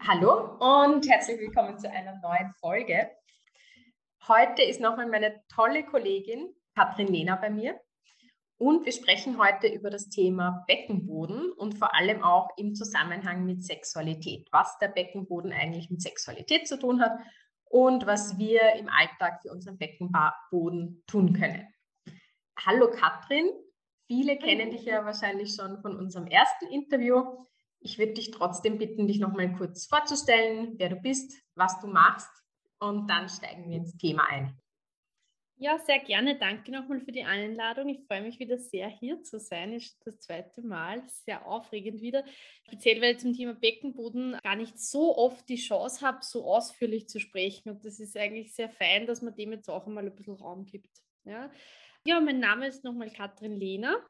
Hallo und herzlich willkommen zu einer neuen Folge. Heute ist nochmal meine tolle Kollegin Katrin Lehner bei mir und wir sprechen heute über das Thema Beckenboden und vor allem auch im Zusammenhang mit Sexualität, was der Beckenboden eigentlich mit Sexualität zu tun hat und was wir im Alltag für unseren Beckenboden tun können. Hallo Katrin, viele kennen dich ja wahrscheinlich schon von unserem ersten Interview. Ich würde dich trotzdem bitten, dich nochmal kurz vorzustellen, wer du bist, was du machst und dann steigen wir ins Thema ein. Ja, sehr gerne. Danke nochmal für die Einladung. Ich freue mich wieder sehr, hier zu sein. Ist das zweite Mal. Sehr aufregend wieder. Speziell, weil ich zum Thema Beckenboden gar nicht so oft die Chance habe, so ausführlich zu sprechen. Und das ist eigentlich sehr fein, dass man dem jetzt auch einmal ein bisschen Raum gibt. Ja, ja mein Name ist nochmal Katrin Lehner.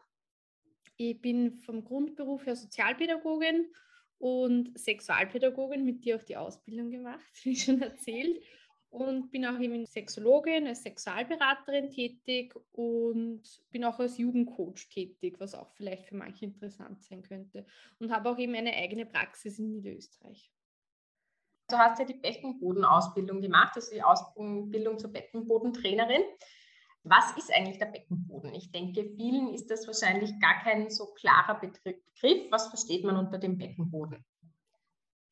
Ich bin vom Grundberuf her Sozialpädagogin und Sexualpädagogin, mit dir auch die Ausbildung gemacht, wie schon erzählt. Und bin auch eben Sexologin, als Sexualberaterin tätig und bin auch als Jugendcoach tätig, was auch vielleicht für manche interessant sein könnte. Und habe auch eben eine eigene Praxis in Niederösterreich. Du hast ja die Beckenbodenausbildung gemacht, also die Ausbildung zur Beckenbodentrainerin. Was ist eigentlich der Beckenboden? Ich denke, vielen ist das wahrscheinlich gar kein so klarer Begriff. Was versteht man unter dem Beckenboden?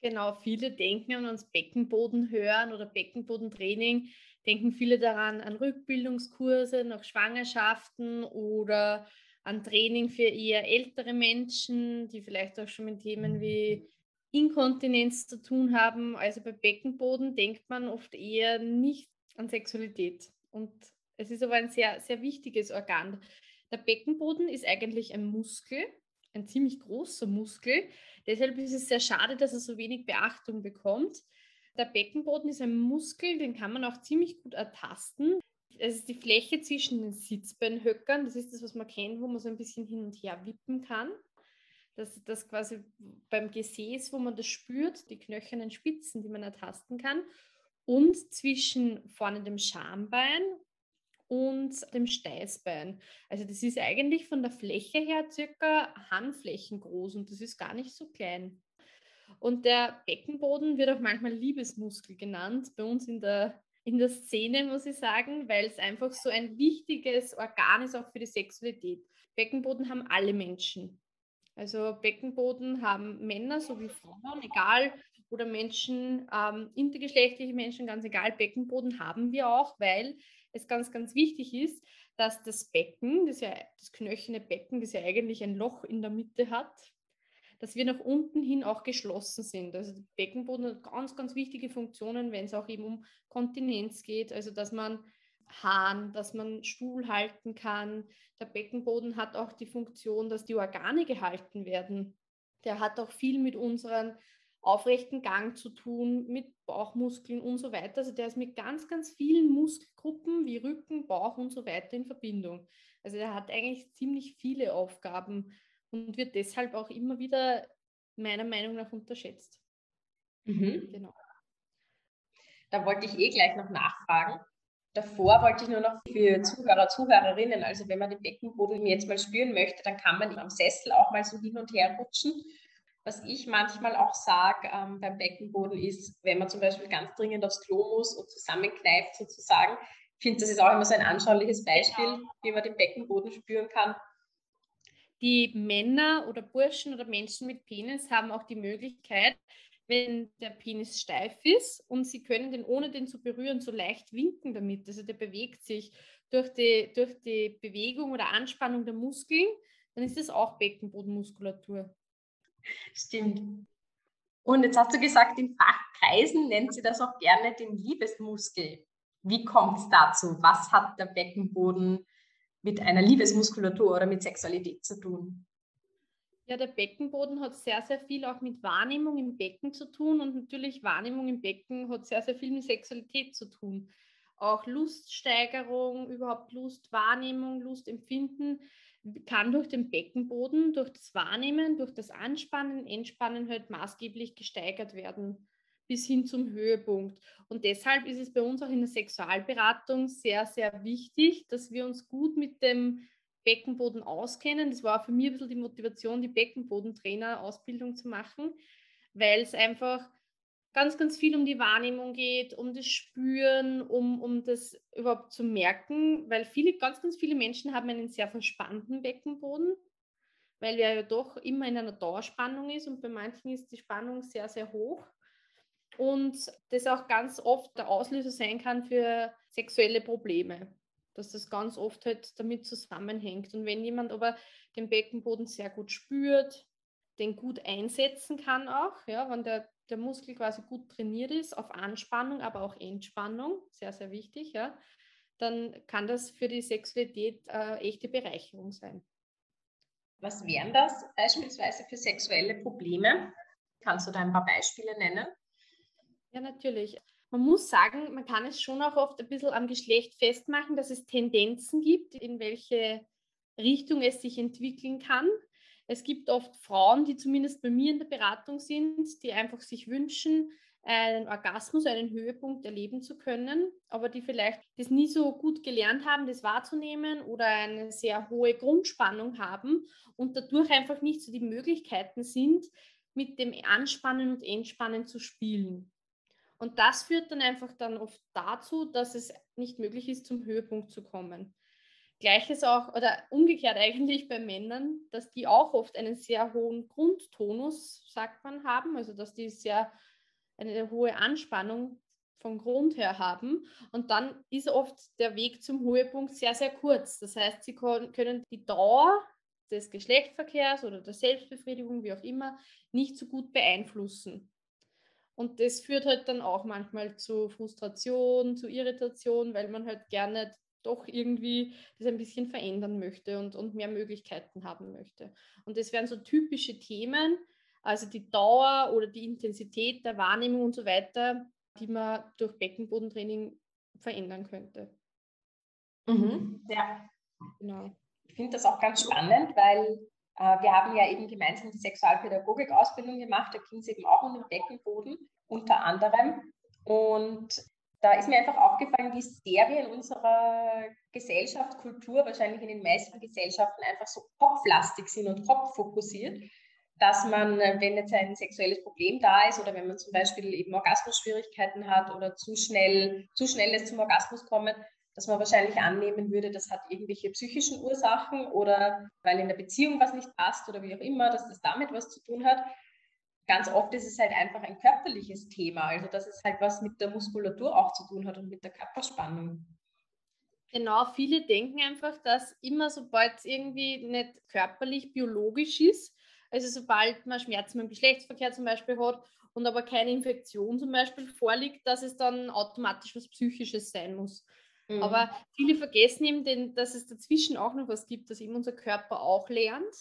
Genau, viele denken, wenn wir uns Beckenboden hören oder Beckenbodentraining, denken viele daran an Rückbildungskurse nach Schwangerschaften oder an Training für eher ältere Menschen, die vielleicht auch schon mit Themen wie Inkontinenz zu tun haben. Also bei Beckenboden denkt man oft eher nicht an Sexualität. Und es ist aber ein sehr, sehr wichtiges Organ. Der Beckenboden ist eigentlich ein Muskel, ein ziemlich großer Muskel. Deshalb ist es sehr schade, dass er so wenig Beachtung bekommt. Der Beckenboden ist ein Muskel, den kann man auch ziemlich gut ertasten. Es ist die Fläche zwischen den Sitzbeinhöckern. Das ist das, was man kennt, wo man so ein bisschen hin und her wippen kann. Das ist das quasi beim Gesäß, wo man das spürt, die knöchernen Spitzen, die man ertasten kann. Und zwischen vorne dem Schambein und dem Steißbein. Also das ist eigentlich von der Fläche her circa Handflächen groß und das ist gar nicht so klein. Und der Beckenboden wird auch manchmal Liebesmuskel genannt, bei uns in der, in der Szene, muss ich sagen, weil es einfach so ein wichtiges Organ ist auch für die Sexualität. Beckenboden haben alle Menschen. Also Beckenboden haben Männer sowie Frauen, egal, oder Menschen, ähm, intergeschlechtliche Menschen, ganz egal, Beckenboden haben wir auch, weil es ganz, ganz wichtig ist, dass das Becken, das, ja, das knöcherne Becken, das ja eigentlich ein Loch in der Mitte hat, dass wir nach unten hin auch geschlossen sind. Also der Beckenboden hat ganz, ganz wichtige Funktionen, wenn es auch eben um Kontinenz geht, also dass man Hahn, dass man Stuhl halten kann. Der Beckenboden hat auch die Funktion, dass die Organe gehalten werden. Der hat auch viel mit unseren aufrechten Gang zu tun, mit Bauchmuskeln und so weiter. Also der ist mit ganz, ganz vielen Muskelgruppen wie Rücken, Bauch und so weiter in Verbindung. Also der hat eigentlich ziemlich viele Aufgaben und wird deshalb auch immer wieder meiner Meinung nach unterschätzt. Mhm. Genau. Da wollte ich eh gleich noch nachfragen. Davor wollte ich nur noch für Zuhörer, Zuhörerinnen, also wenn man den Beckenboden jetzt mal spüren möchte, dann kann man am Sessel auch mal so hin und her rutschen was ich manchmal auch sage ähm, beim Beckenboden ist, wenn man zum Beispiel ganz dringend aufs Klo muss und zusammenkneift sozusagen, ich finde, das ist auch immer so ein anschauliches Beispiel, genau. wie man den Beckenboden spüren kann. Die Männer oder Burschen oder Menschen mit Penis haben auch die Möglichkeit, wenn der Penis steif ist und sie können den, ohne den zu berühren, so leicht winken damit. Also der bewegt sich durch die, durch die Bewegung oder Anspannung der Muskeln, dann ist das auch Beckenbodenmuskulatur. Stimmt. Und jetzt hast du gesagt, in Fachkreisen nennt sie das auch gerne den Liebesmuskel. Wie kommt es dazu? Was hat der Beckenboden mit einer Liebesmuskulatur oder mit Sexualität zu tun? Ja, der Beckenboden hat sehr, sehr viel auch mit Wahrnehmung im Becken zu tun und natürlich Wahrnehmung im Becken hat sehr, sehr viel mit Sexualität zu tun. Auch Luststeigerung, überhaupt Lustwahrnehmung, Lustempfinden kann durch den Beckenboden, durch das Wahrnehmen, durch das Anspannen, Entspannen halt maßgeblich gesteigert werden bis hin zum Höhepunkt. Und deshalb ist es bei uns auch in der Sexualberatung sehr, sehr wichtig, dass wir uns gut mit dem Beckenboden auskennen. Das war für mich ein bisschen die Motivation, die Beckenbodentrainer-Ausbildung zu machen, weil es einfach ganz, ganz viel um die Wahrnehmung geht, um das Spüren, um, um das überhaupt zu merken, weil viele, ganz, ganz viele Menschen haben einen sehr verspannten Beckenboden, weil er ja doch immer in einer Dauerspannung ist und bei manchen ist die Spannung sehr, sehr hoch. Und das auch ganz oft der Auslöser sein kann für sexuelle Probleme, dass das ganz oft halt damit zusammenhängt. Und wenn jemand aber den Beckenboden sehr gut spürt, den gut einsetzen kann auch, ja, wenn der, der Muskel quasi gut trainiert ist auf Anspannung, aber auch Entspannung, sehr, sehr wichtig, ja, dann kann das für die Sexualität äh, echte Bereicherung sein. Was wären das beispielsweise für sexuelle Probleme? Kannst du da ein paar Beispiele nennen? Ja, natürlich. Man muss sagen, man kann es schon auch oft ein bisschen am Geschlecht festmachen, dass es Tendenzen gibt, in welche Richtung es sich entwickeln kann. Es gibt oft Frauen, die zumindest bei mir in der Beratung sind, die einfach sich wünschen, einen Orgasmus, einen Höhepunkt erleben zu können, aber die vielleicht das nie so gut gelernt haben, das wahrzunehmen oder eine sehr hohe Grundspannung haben und dadurch einfach nicht so die Möglichkeiten sind, mit dem Anspannen und Entspannen zu spielen. Und das führt dann einfach dann oft dazu, dass es nicht möglich ist, zum Höhepunkt zu kommen. Gleiches auch, oder umgekehrt eigentlich bei Männern, dass die auch oft einen sehr hohen Grundtonus, sagt man, haben, also dass die sehr eine hohe Anspannung vom Grund her haben. Und dann ist oft der Weg zum Höhepunkt sehr, sehr kurz. Das heißt, sie können die Dauer des Geschlechtsverkehrs oder der Selbstbefriedigung, wie auch immer, nicht so gut beeinflussen. Und das führt halt dann auch manchmal zu Frustration, zu Irritation, weil man halt gerne doch irgendwie das ein bisschen verändern möchte und, und mehr Möglichkeiten haben möchte. Und das wären so typische Themen, also die Dauer oder die Intensität der Wahrnehmung und so weiter, die man durch Beckenbodentraining verändern könnte. Mhm. Ja, genau. Ich finde das auch ganz spannend, weil äh, wir haben ja eben gemeinsam die Sexualpädagogik-Ausbildung gemacht, da ging es eben auch um den Beckenboden unter anderem. Und da ist mir einfach aufgefallen, wie sehr wir in unserer Gesellschaft, Kultur, wahrscheinlich in den meisten Gesellschaften einfach so kopflastig sind und kopffokussiert, dass man, wenn jetzt ein sexuelles Problem da ist oder wenn man zum Beispiel eben Orgasmusschwierigkeiten hat oder zu schnell, zu schnell ist zum Orgasmus kommen, dass man wahrscheinlich annehmen würde, das hat irgendwelche psychischen Ursachen oder weil in der Beziehung was nicht passt oder wie auch immer, dass das damit was zu tun hat ganz oft ist es halt einfach ein körperliches Thema, also dass es halt was mit der Muskulatur auch zu tun hat und mit der Körperspannung. Genau, viele denken einfach, dass immer sobald es irgendwie nicht körperlich, biologisch ist, also sobald man Schmerzen beim Geschlechtsverkehr zum Beispiel hat und aber keine Infektion zum Beispiel vorliegt, dass es dann automatisch was Psychisches sein muss. Mhm. Aber viele vergessen eben, den, dass es dazwischen auch noch was gibt, dass eben unser Körper auch lernt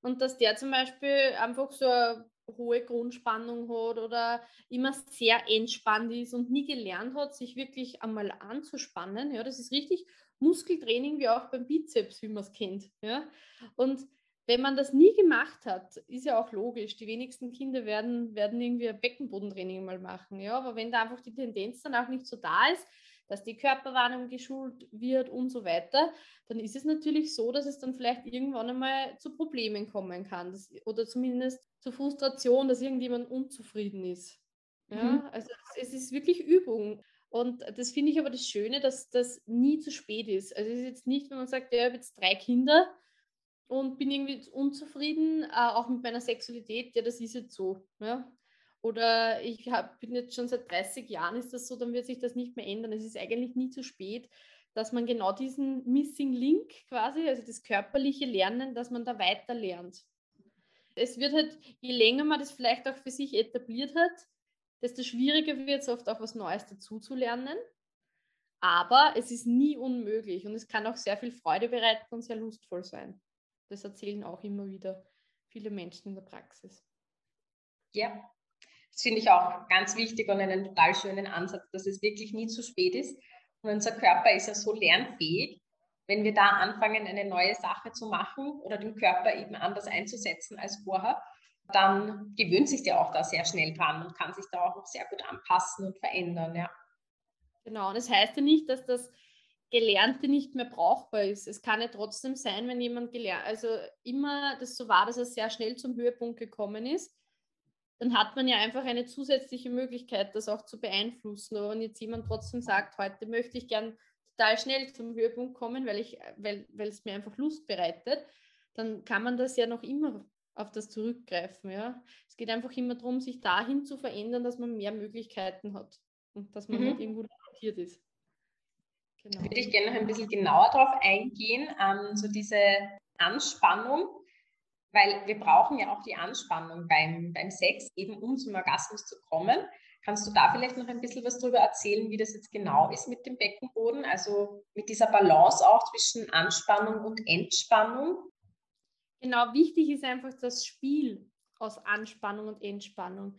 und dass der zum Beispiel einfach so eine hohe Grundspannung hat oder immer sehr entspannt ist und nie gelernt hat, sich wirklich einmal anzuspannen. Ja, das ist richtig Muskeltraining wie auch beim Bizeps, wie man es kennt. Ja, und wenn man das nie gemacht hat, ist ja auch logisch. Die wenigsten Kinder werden, werden irgendwie ein Beckenbodentraining mal machen. Ja, aber wenn da einfach die Tendenz dann auch nicht so da ist, dass die Körperwarnung geschult wird und so weiter, dann ist es natürlich so, dass es dann vielleicht irgendwann einmal zu Problemen kommen kann das, oder zumindest zu Frustration, dass irgendjemand unzufrieden ist. Ja, mhm. also es ist wirklich Übung. Und das finde ich aber das Schöne, dass das nie zu spät ist. Also es ist jetzt nicht, wenn man sagt, ja, ich habe jetzt drei Kinder und bin irgendwie unzufrieden, äh, auch mit meiner Sexualität, ja, das ist jetzt so. Ja? Oder ich hab, bin jetzt schon seit 30 Jahren, ist das so, dann wird sich das nicht mehr ändern. Es ist eigentlich nie zu spät, dass man genau diesen Missing Link quasi, also das körperliche Lernen, dass man da weiter lernt es wird halt, je länger man das vielleicht auch für sich etabliert hat, desto schwieriger wird es oft auch was Neues dazuzulernen. Aber es ist nie unmöglich und es kann auch sehr viel Freude bereiten und sehr lustvoll sein. Das erzählen auch immer wieder viele Menschen in der Praxis. Ja, das finde ich auch ganz wichtig und einen total schönen Ansatz, dass es wirklich nie zu spät ist. Und unser Körper ist ja so lernfähig, wenn wir da anfangen, eine neue Sache zu machen oder den Körper eben anders einzusetzen als vorher, dann gewöhnt sich der auch da sehr schnell dran und kann sich da auch noch sehr gut anpassen und verändern. Ja. Genau, und das heißt ja nicht, dass das Gelernte nicht mehr brauchbar ist. Es kann ja trotzdem sein, wenn jemand gelernt, also immer das so war, dass er sehr schnell zum Höhepunkt gekommen ist, dann hat man ja einfach eine zusätzliche Möglichkeit, das auch zu beeinflussen. Aber wenn jetzt jemand trotzdem sagt, heute möchte ich gern total schnell zum Höhepunkt kommen, weil, ich, weil, weil es mir einfach Lust bereitet, dann kann man das ja noch immer auf das zurückgreifen. Ja? Es geht einfach immer darum, sich dahin zu verändern, dass man mehr Möglichkeiten hat und dass man mhm. nicht irgendwo limitiert ist. Genau. Würde ich gerne noch ein bisschen genauer darauf eingehen, ähm, so diese Anspannung, weil wir brauchen ja auch die Anspannung beim, beim Sex, eben um zum Orgasmus zu kommen. Kannst du da vielleicht noch ein bisschen was darüber erzählen, wie das jetzt genau ist mit dem Beckenboden? Also mit dieser Balance auch zwischen Anspannung und Entspannung? Genau, wichtig ist einfach das Spiel aus Anspannung und Entspannung.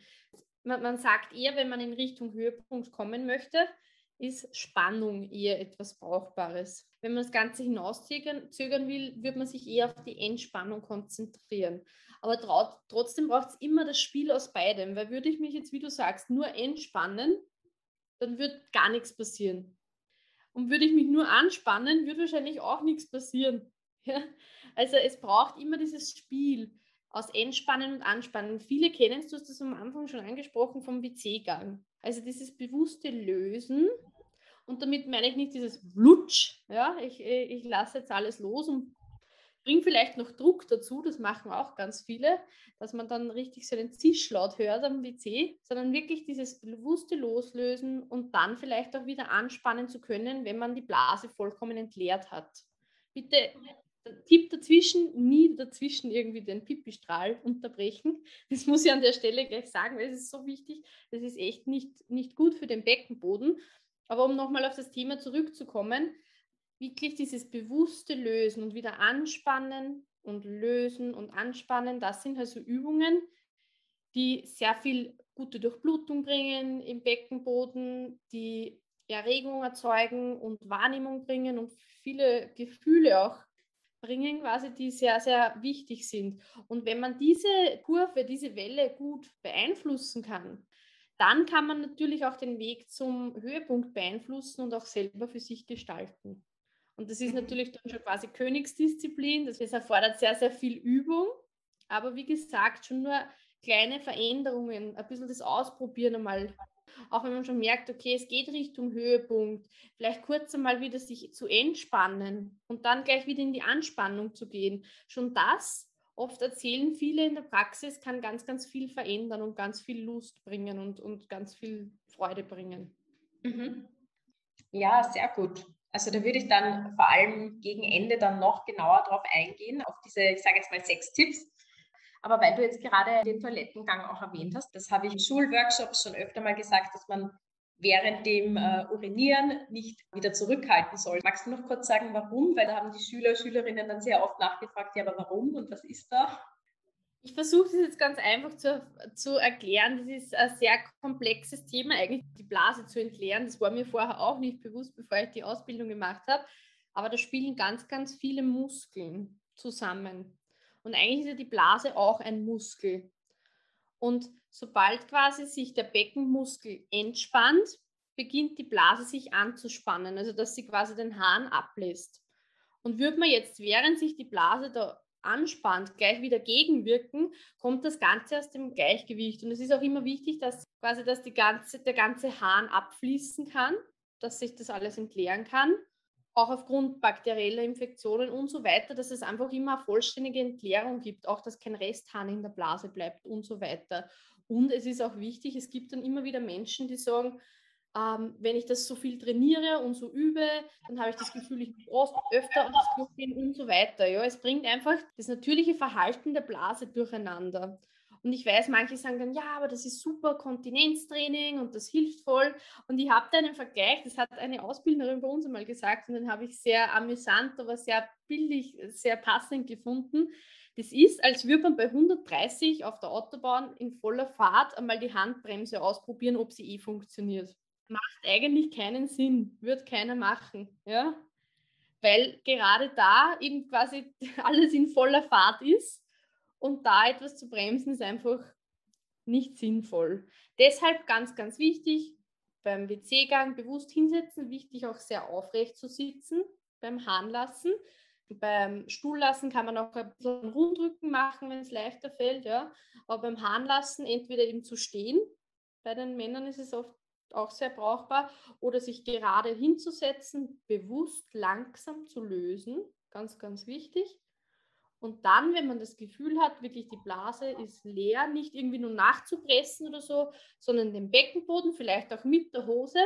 Man, man sagt eher, wenn man in Richtung Höhepunkt kommen möchte, ist Spannung eher etwas Brauchbares. Wenn man das Ganze hinauszögern will, wird man sich eher auf die Entspannung konzentrieren. Aber traut, trotzdem braucht es immer das Spiel aus beidem, weil würde ich mich jetzt, wie du sagst, nur entspannen, dann wird gar nichts passieren. Und würde ich mich nur anspannen, würde wahrscheinlich auch nichts passieren. Also es braucht immer dieses Spiel aus Entspannen und Anspannen. Viele kennen es, du hast das am Anfang schon angesprochen, vom WC-Gang. Also dieses bewusste Lösen. Und damit meine ich nicht dieses Lutsch, ja, ich, ich lasse jetzt alles los und bringe vielleicht noch Druck dazu, das machen auch ganz viele, dass man dann richtig so einen Zischlaut hört am WC, sondern wirklich dieses bewusste Loslösen und dann vielleicht auch wieder anspannen zu können, wenn man die Blase vollkommen entleert hat. Bitte Tipp dazwischen, nie dazwischen irgendwie den Pipistrahl unterbrechen. Das muss ich an der Stelle gleich sagen, weil es ist so wichtig. Das ist echt nicht, nicht gut für den Beckenboden. Aber um nochmal auf das Thema zurückzukommen, wirklich dieses bewusste Lösen und wieder anspannen und lösen und anspannen, das sind also Übungen, die sehr viel gute Durchblutung bringen im Beckenboden, die Erregung erzeugen und Wahrnehmung bringen und viele Gefühle auch bringen, quasi, die sehr, sehr wichtig sind. Und wenn man diese Kurve, diese Welle gut beeinflussen kann, dann kann man natürlich auch den Weg zum Höhepunkt beeinflussen und auch selber für sich gestalten. Und das ist mhm. natürlich dann schon quasi Königsdisziplin. Das erfordert sehr, sehr viel Übung. Aber wie gesagt, schon nur kleine Veränderungen, ein bisschen das Ausprobieren einmal auch wenn man schon merkt, okay, es geht Richtung Höhepunkt, vielleicht kurz einmal wieder sich zu entspannen und dann gleich wieder in die Anspannung zu gehen. Schon das, oft erzählen viele in der Praxis, kann ganz, ganz viel verändern und ganz viel Lust bringen und, und ganz viel Freude bringen. Mhm. Ja, sehr gut. Also da würde ich dann vor allem gegen Ende dann noch genauer drauf eingehen, auf diese, ich sage jetzt mal, sechs Tipps, aber weil du jetzt gerade den Toilettengang auch erwähnt hast, das habe ich in Schulworkshops schon öfter mal gesagt, dass man während dem äh, Urinieren nicht wieder zurückhalten soll. Magst du noch kurz sagen, warum? Weil da haben die Schüler, Schülerinnen dann sehr oft nachgefragt, ja, aber warum und was ist da? Ich versuche das jetzt ganz einfach zu, zu erklären. Das ist ein sehr komplexes Thema, eigentlich die Blase zu entleeren. Das war mir vorher auch nicht bewusst, bevor ich die Ausbildung gemacht habe. Aber da spielen ganz, ganz viele Muskeln zusammen. Und eigentlich ist ja die Blase auch ein Muskel. Und sobald quasi sich der Beckenmuskel entspannt, beginnt die Blase sich anzuspannen, also dass sie quasi den Hahn ablässt. Und würde man jetzt, während sich die Blase da anspannt, gleich wieder gegenwirken, kommt das Ganze aus dem Gleichgewicht. Und es ist auch immer wichtig, dass quasi dass die ganze, der ganze Hahn abfließen kann, dass sich das alles entleeren kann auch aufgrund bakterieller Infektionen und so weiter, dass es einfach immer eine vollständige Entleerung gibt, auch dass kein Resthahn in der Blase bleibt und so weiter. Und es ist auch wichtig, es gibt dann immer wieder Menschen, die sagen, ähm, wenn ich das so viel trainiere und so übe, dann habe ich das Gefühl, ich muss öfter aufs Klo gehen und so weiter. Ja, es bringt einfach das natürliche Verhalten der Blase durcheinander. Und ich weiß, manche sagen dann, ja, aber das ist super Kontinenztraining und das hilft voll. Und ich habe da einen Vergleich, das hat eine Ausbilderin bei uns einmal gesagt und den habe ich sehr amüsant, aber sehr bildlich, sehr passend gefunden. Das ist, als würde man bei 130 auf der Autobahn in voller Fahrt einmal die Handbremse ausprobieren, ob sie eh funktioniert. Macht eigentlich keinen Sinn, wird keiner machen, ja? Weil gerade da eben quasi alles in voller Fahrt ist und da etwas zu bremsen ist einfach nicht sinnvoll. Deshalb ganz, ganz wichtig, beim WC-Gang bewusst hinsetzen, wichtig auch sehr aufrecht zu sitzen beim Harnlassen, Beim Stuhllassen kann man auch ein bisschen Rundrücken machen, wenn es leichter fällt. Ja. Aber beim Hahnlassen entweder eben zu stehen. Bei den Männern ist es oft auch sehr brauchbar. Oder sich gerade hinzusetzen, bewusst langsam zu lösen. Ganz, ganz wichtig. Und dann, wenn man das Gefühl hat, wirklich die Blase ist leer, nicht irgendwie nur nachzupressen oder so, sondern den Beckenboden vielleicht auch mit der Hose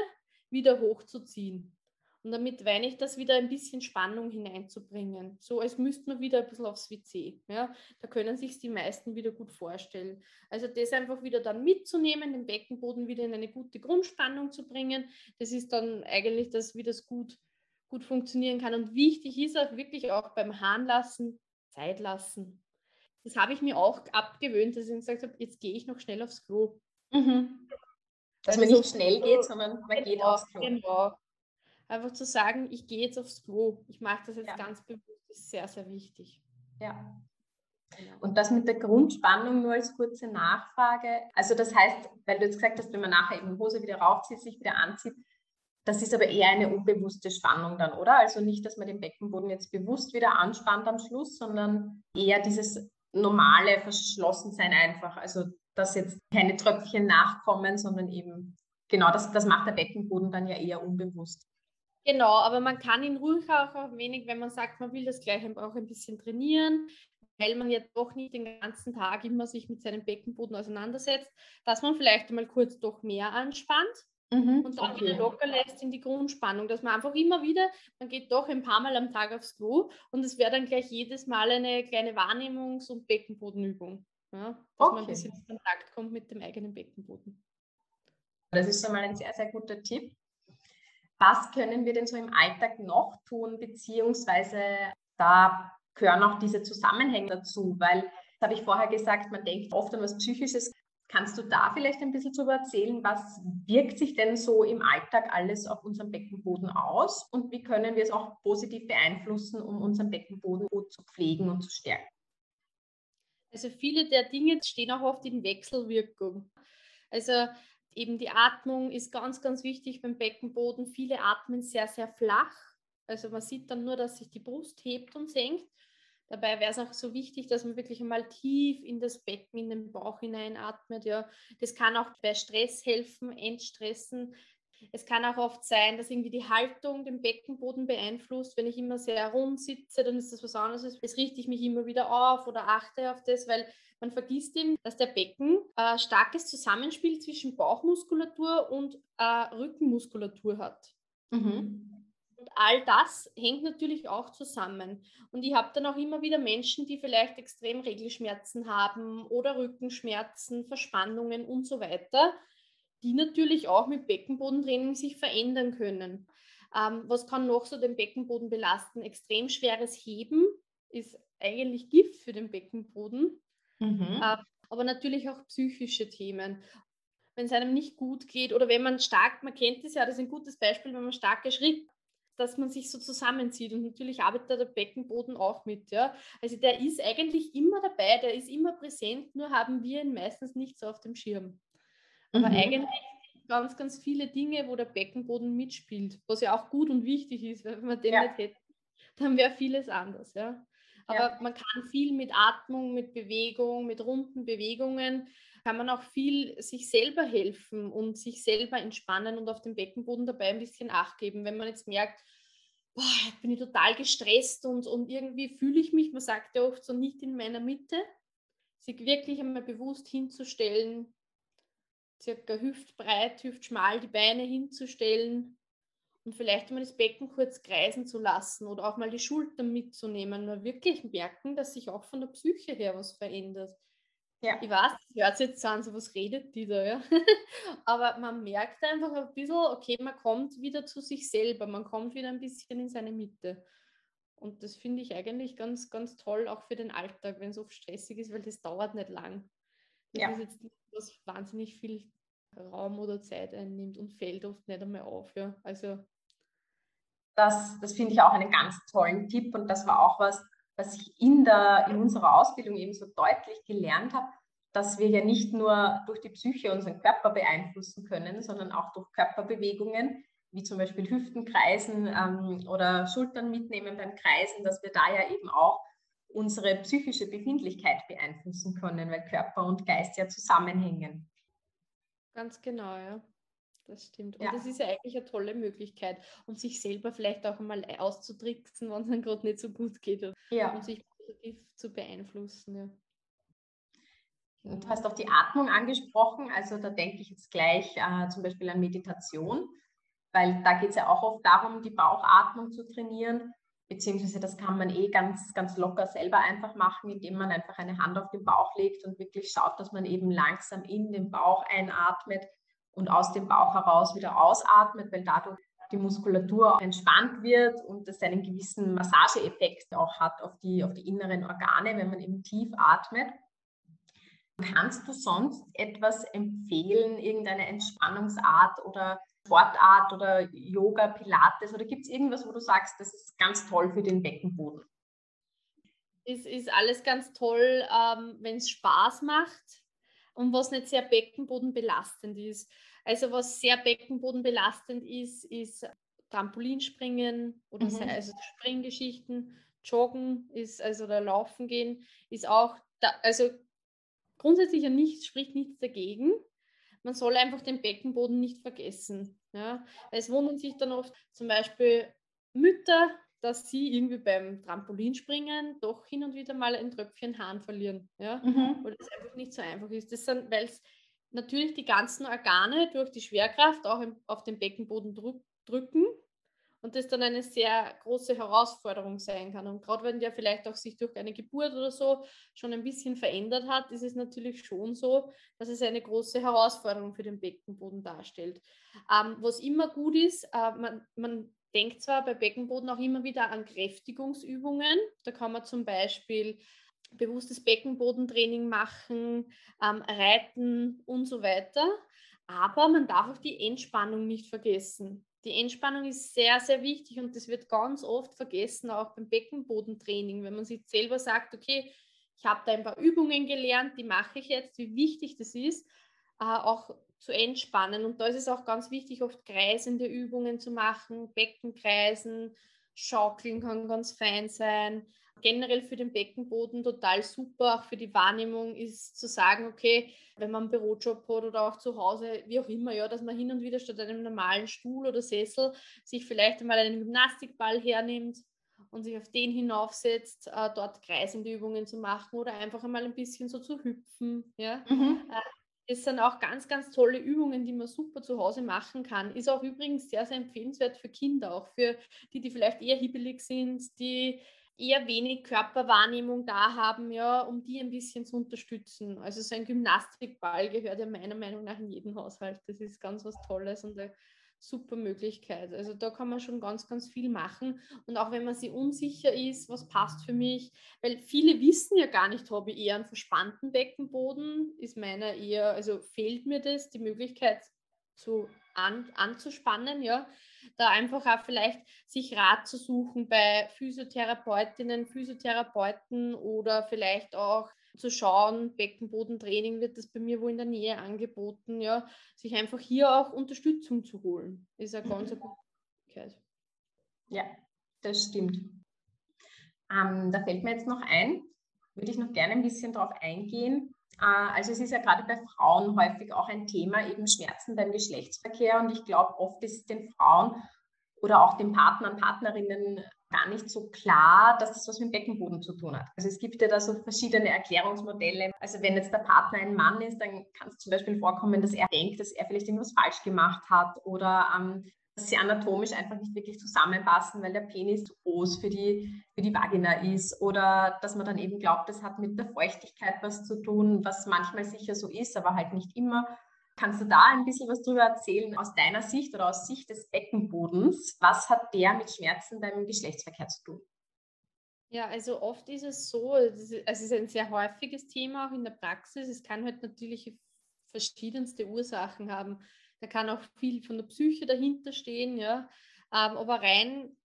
wieder hochzuziehen. Und damit meine ich das wieder ein bisschen Spannung hineinzubringen. So als müsste man wieder ein bisschen aufs WC. Ja? Da können sich die meisten wieder gut vorstellen. Also das einfach wieder dann mitzunehmen, den Beckenboden wieder in eine gute Grundspannung zu bringen. Das ist dann eigentlich das, wie das gut, gut funktionieren kann. Und wichtig ist auch wirklich auch beim Harnlassen Zeit lassen. Das habe ich mir auch abgewöhnt, dass ich gesagt habe, jetzt gehe ich noch schnell aufs Klo. Mhm. Dass also man nicht schnell geht, sondern man genau, geht aufs Klo. Genau einfach zu sagen, ich gehe jetzt aufs Klo. Ich mache das jetzt ja. ganz bewusst, ist sehr, sehr wichtig. Ja. Genau. Und das mit der Grundspannung nur als kurze Nachfrage. Also das heißt, weil du jetzt gesagt hast, wenn man nachher eben Hose wieder raufzieht, sich wieder anzieht, das ist aber eher eine unbewusste Spannung dann, oder? Also nicht, dass man den Beckenboden jetzt bewusst wieder anspannt am Schluss, sondern eher dieses normale Verschlossensein einfach. Also dass jetzt keine Tröpfchen nachkommen, sondern eben, genau, das, das macht der Beckenboden dann ja eher unbewusst. Genau, aber man kann ihn ruhig auch ein wenig, wenn man sagt, man will das gleich auch ein bisschen trainieren, weil man ja doch nicht den ganzen Tag immer sich mit seinem Beckenboden auseinandersetzt, dass man vielleicht einmal kurz doch mehr anspannt mhm, und dann okay. wieder locker lässt in die Grundspannung, dass man einfach immer wieder, man geht doch ein paar Mal am Tag aufs Klo und es wäre dann gleich jedes Mal eine kleine Wahrnehmungs- und Beckenbodenübung, ja, dass okay. man ein bisschen in Kontakt kommt mit dem eigenen Beckenboden. Das ist schon mal ein sehr, sehr guter Tipp was können wir denn so im Alltag noch tun, beziehungsweise da gehören auch diese Zusammenhänge dazu, weil, das habe ich vorher gesagt, man denkt oft an was Psychisches. Kannst du da vielleicht ein bisschen darüber erzählen, was wirkt sich denn so im Alltag alles auf unserem Beckenboden aus und wie können wir es auch positiv beeinflussen, um unseren Beckenboden gut zu pflegen und zu stärken? Also viele der Dinge stehen auch oft in Wechselwirkung. Also eben die Atmung ist ganz, ganz wichtig beim Beckenboden. Viele atmen sehr, sehr flach. Also man sieht dann nur, dass sich die Brust hebt und senkt. Dabei wäre es auch so wichtig, dass man wirklich einmal tief in das Becken, in den Bauch hineinatmet. Ja. Das kann auch bei Stress helfen, Entstressen. Es kann auch oft sein, dass irgendwie die Haltung den Beckenboden beeinflusst. Wenn ich immer sehr rund sitze, dann ist das was anderes. Jetzt richte ich mich immer wieder auf oder achte auf das, weil man vergisst eben, dass der Becken äh, starkes Zusammenspiel zwischen Bauchmuskulatur und äh, Rückenmuskulatur hat. Mhm. Und all das hängt natürlich auch zusammen. Und ich habe dann auch immer wieder Menschen, die vielleicht extrem Regelschmerzen haben oder Rückenschmerzen, Verspannungen und so weiter, die natürlich auch mit Beckenbodentraining sich verändern können. Ähm, was kann noch so den Beckenboden belasten? Extrem schweres Heben ist eigentlich Gift für den Beckenboden. Mhm. Äh, aber natürlich auch psychische Themen. Wenn es einem nicht gut geht oder wenn man stark, man kennt es ja, das ist ein gutes Beispiel, wenn man starke Schritt, dass man sich so zusammenzieht und natürlich arbeitet der Beckenboden auch mit. Ja? Also der ist eigentlich immer dabei, der ist immer präsent, nur haben wir ihn meistens nicht so auf dem Schirm. Aber mhm. eigentlich ganz, ganz viele Dinge, wo der Beckenboden mitspielt, was ja auch gut und wichtig ist, weil wenn man den ja. nicht hätte, dann wäre vieles anders. Ja? Aber ja. man kann viel mit Atmung, mit Bewegung, mit runden Bewegungen, kann man auch viel sich selber helfen und sich selber entspannen und auf dem Beckenboden dabei ein bisschen Acht geben. Wenn man jetzt merkt, boah, jetzt bin ich total gestresst und, und irgendwie fühle ich mich, man sagt ja oft so nicht in meiner Mitte, sich wirklich einmal bewusst hinzustellen, circa hüftbreit, hüftschmal die Beine hinzustellen und vielleicht mal das Becken kurz kreisen zu lassen oder auch mal die Schultern mitzunehmen, mal wirklich merken, dass sich auch von der Psyche her was verändert. Ja. Ich weiß, das hört jetzt an, so was redet die da, ja. Aber man merkt einfach ein bisschen, okay, man kommt wieder zu sich selber, man kommt wieder ein bisschen in seine Mitte. Und das finde ich eigentlich ganz, ganz toll, auch für den Alltag, wenn es oft stressig ist, weil das dauert nicht lang. Das ja. ist jetzt nicht, was wahnsinnig viel Raum oder Zeit einnimmt und fällt oft nicht einmal auf. Ja. Also das, das finde ich auch einen ganz tollen Tipp und das war auch was, was ich in, der, in unserer Ausbildung eben so deutlich gelernt habe, dass wir ja nicht nur durch die Psyche unseren Körper beeinflussen können, sondern auch durch Körperbewegungen. wie zum Beispiel Hüftenkreisen ähm, oder Schultern mitnehmen beim Kreisen, dass wir da ja eben auch unsere psychische Befindlichkeit beeinflussen können, weil Körper und Geist ja zusammenhängen. Ganz genau, ja. Das stimmt. Und ja. das ist ja eigentlich eine tolle Möglichkeit, um sich selber vielleicht auch einmal auszutricksen, wenn es dann gerade nicht so gut geht und, ja. und sich positiv zu beeinflussen. Ja. Du hast auch die Atmung angesprochen, also da denke ich jetzt gleich äh, zum Beispiel an Meditation, weil da geht es ja auch oft darum, die Bauchatmung zu trainieren, beziehungsweise das kann man eh ganz, ganz locker selber einfach machen, indem man einfach eine Hand auf den Bauch legt und wirklich schaut, dass man eben langsam in den Bauch einatmet und aus dem Bauch heraus wieder ausatmet, weil dadurch die Muskulatur entspannt wird und das einen gewissen Massageeffekt auch hat auf die, auf die inneren Organe, wenn man eben tief atmet. Kannst du sonst etwas empfehlen, irgendeine Entspannungsart oder Sportart oder Yoga, Pilates oder gibt es irgendwas, wo du sagst, das ist ganz toll für den Beckenboden? Es ist alles ganz toll, ähm, wenn es Spaß macht und was nicht sehr beckenbodenbelastend ist. Also was sehr beckenbodenbelastend ist, ist Trampolinspringen oder mhm. also Springgeschichten, Joggen ist also oder Laufen gehen ist auch da, also grundsätzlich ja nichts spricht nichts dagegen. Man soll einfach den Beckenboden nicht vergessen. Ja? Es wundern sich dann oft zum Beispiel Mütter, dass sie irgendwie beim Trampolinspringen doch hin und wieder mal ein Tröpfchen Hahn verlieren. Ja? Mhm. Weil es einfach nicht so einfach ist. Das sind, weil es natürlich die ganzen Organe durch die Schwerkraft auch im, auf den Beckenboden drück, drücken und das dann eine sehr große Herausforderung sein kann. Und gerade wenn der vielleicht auch sich durch eine Geburt oder so schon ein bisschen verändert hat, ist es natürlich schon so, dass es eine große Herausforderung für den Beckenboden darstellt. Ähm, was immer gut ist, äh, man, man denkt zwar bei Beckenboden auch immer wieder an Kräftigungsübungen. Da kann man zum Beispiel bewusstes Beckenbodentraining machen, ähm, reiten und so weiter. Aber man darf auch die Entspannung nicht vergessen. Die Entspannung ist sehr, sehr wichtig und das wird ganz oft vergessen, auch beim Beckenbodentraining, wenn man sich selber sagt, okay, ich habe da ein paar Übungen gelernt, die mache ich jetzt, wie wichtig das ist, äh, auch zu entspannen. Und da ist es auch ganz wichtig, oft kreisende Übungen zu machen, Beckenkreisen, Schaukeln kann ganz fein sein, generell für den Beckenboden total super, auch für die Wahrnehmung ist zu sagen, okay, wenn man einen Bürojob hat oder auch zu Hause, wie auch immer, ja, dass man hin und wieder statt einem normalen Stuhl oder Sessel sich vielleicht einmal einen Gymnastikball hernimmt und sich auf den hinaufsetzt, äh, dort kreisende Übungen zu machen oder einfach einmal ein bisschen so zu hüpfen. Ja? Mhm. Äh, das sind auch ganz, ganz tolle Übungen, die man super zu Hause machen kann. Ist auch übrigens sehr, sehr empfehlenswert für Kinder, auch für die, die vielleicht eher hibbelig sind, die eher wenig Körperwahrnehmung da haben, ja, um die ein bisschen zu unterstützen. Also so ein Gymnastikball gehört ja meiner Meinung nach in jeden Haushalt. Das ist ganz was Tolles und eine super Möglichkeit. Also da kann man schon ganz, ganz viel machen. Und auch wenn man sich unsicher ist, was passt für mich, weil viele wissen ja gar nicht, habe ich eher einen verspannten Beckenboden, ist meiner eher, also fehlt mir das, die Möglichkeit zu an, anzuspannen, ja da einfach auch vielleicht sich Rat zu suchen bei Physiotherapeutinnen, Physiotherapeuten oder vielleicht auch zu schauen, Beckenbodentraining wird das bei mir wo in der Nähe angeboten, ja, sich einfach hier auch Unterstützung zu holen, ist eine ganz mhm. gute Möglichkeit. Ja, das stimmt. Ähm, da fällt mir jetzt noch ein, würde ich noch gerne ein bisschen darauf eingehen, also es ist ja gerade bei Frauen häufig auch ein Thema, eben Schmerzen beim Geschlechtsverkehr. Und ich glaube, oft ist es den Frauen oder auch den Partnern, Partnerinnen gar nicht so klar, dass das was mit dem Beckenboden zu tun hat. Also es gibt ja da so verschiedene Erklärungsmodelle. Also wenn jetzt der Partner ein Mann ist, dann kann es zum Beispiel vorkommen, dass er denkt, dass er vielleicht irgendwas falsch gemacht hat oder ähm, sie anatomisch einfach nicht wirklich zusammenpassen, weil der Penis zu groß für die, für die Vagina ist. Oder dass man dann eben glaubt, das hat mit der Feuchtigkeit was zu tun, was manchmal sicher so ist, aber halt nicht immer. Kannst du da ein bisschen was drüber erzählen aus deiner Sicht oder aus Sicht des Beckenbodens? Was hat der mit Schmerzen beim Geschlechtsverkehr zu tun? Ja, also oft ist es so, es ist ein sehr häufiges Thema auch in der Praxis. Es kann halt natürlich verschiedenste Ursachen haben. Da kann auch viel von der Psyche dahinter stehen, ja. Ähm, aber rein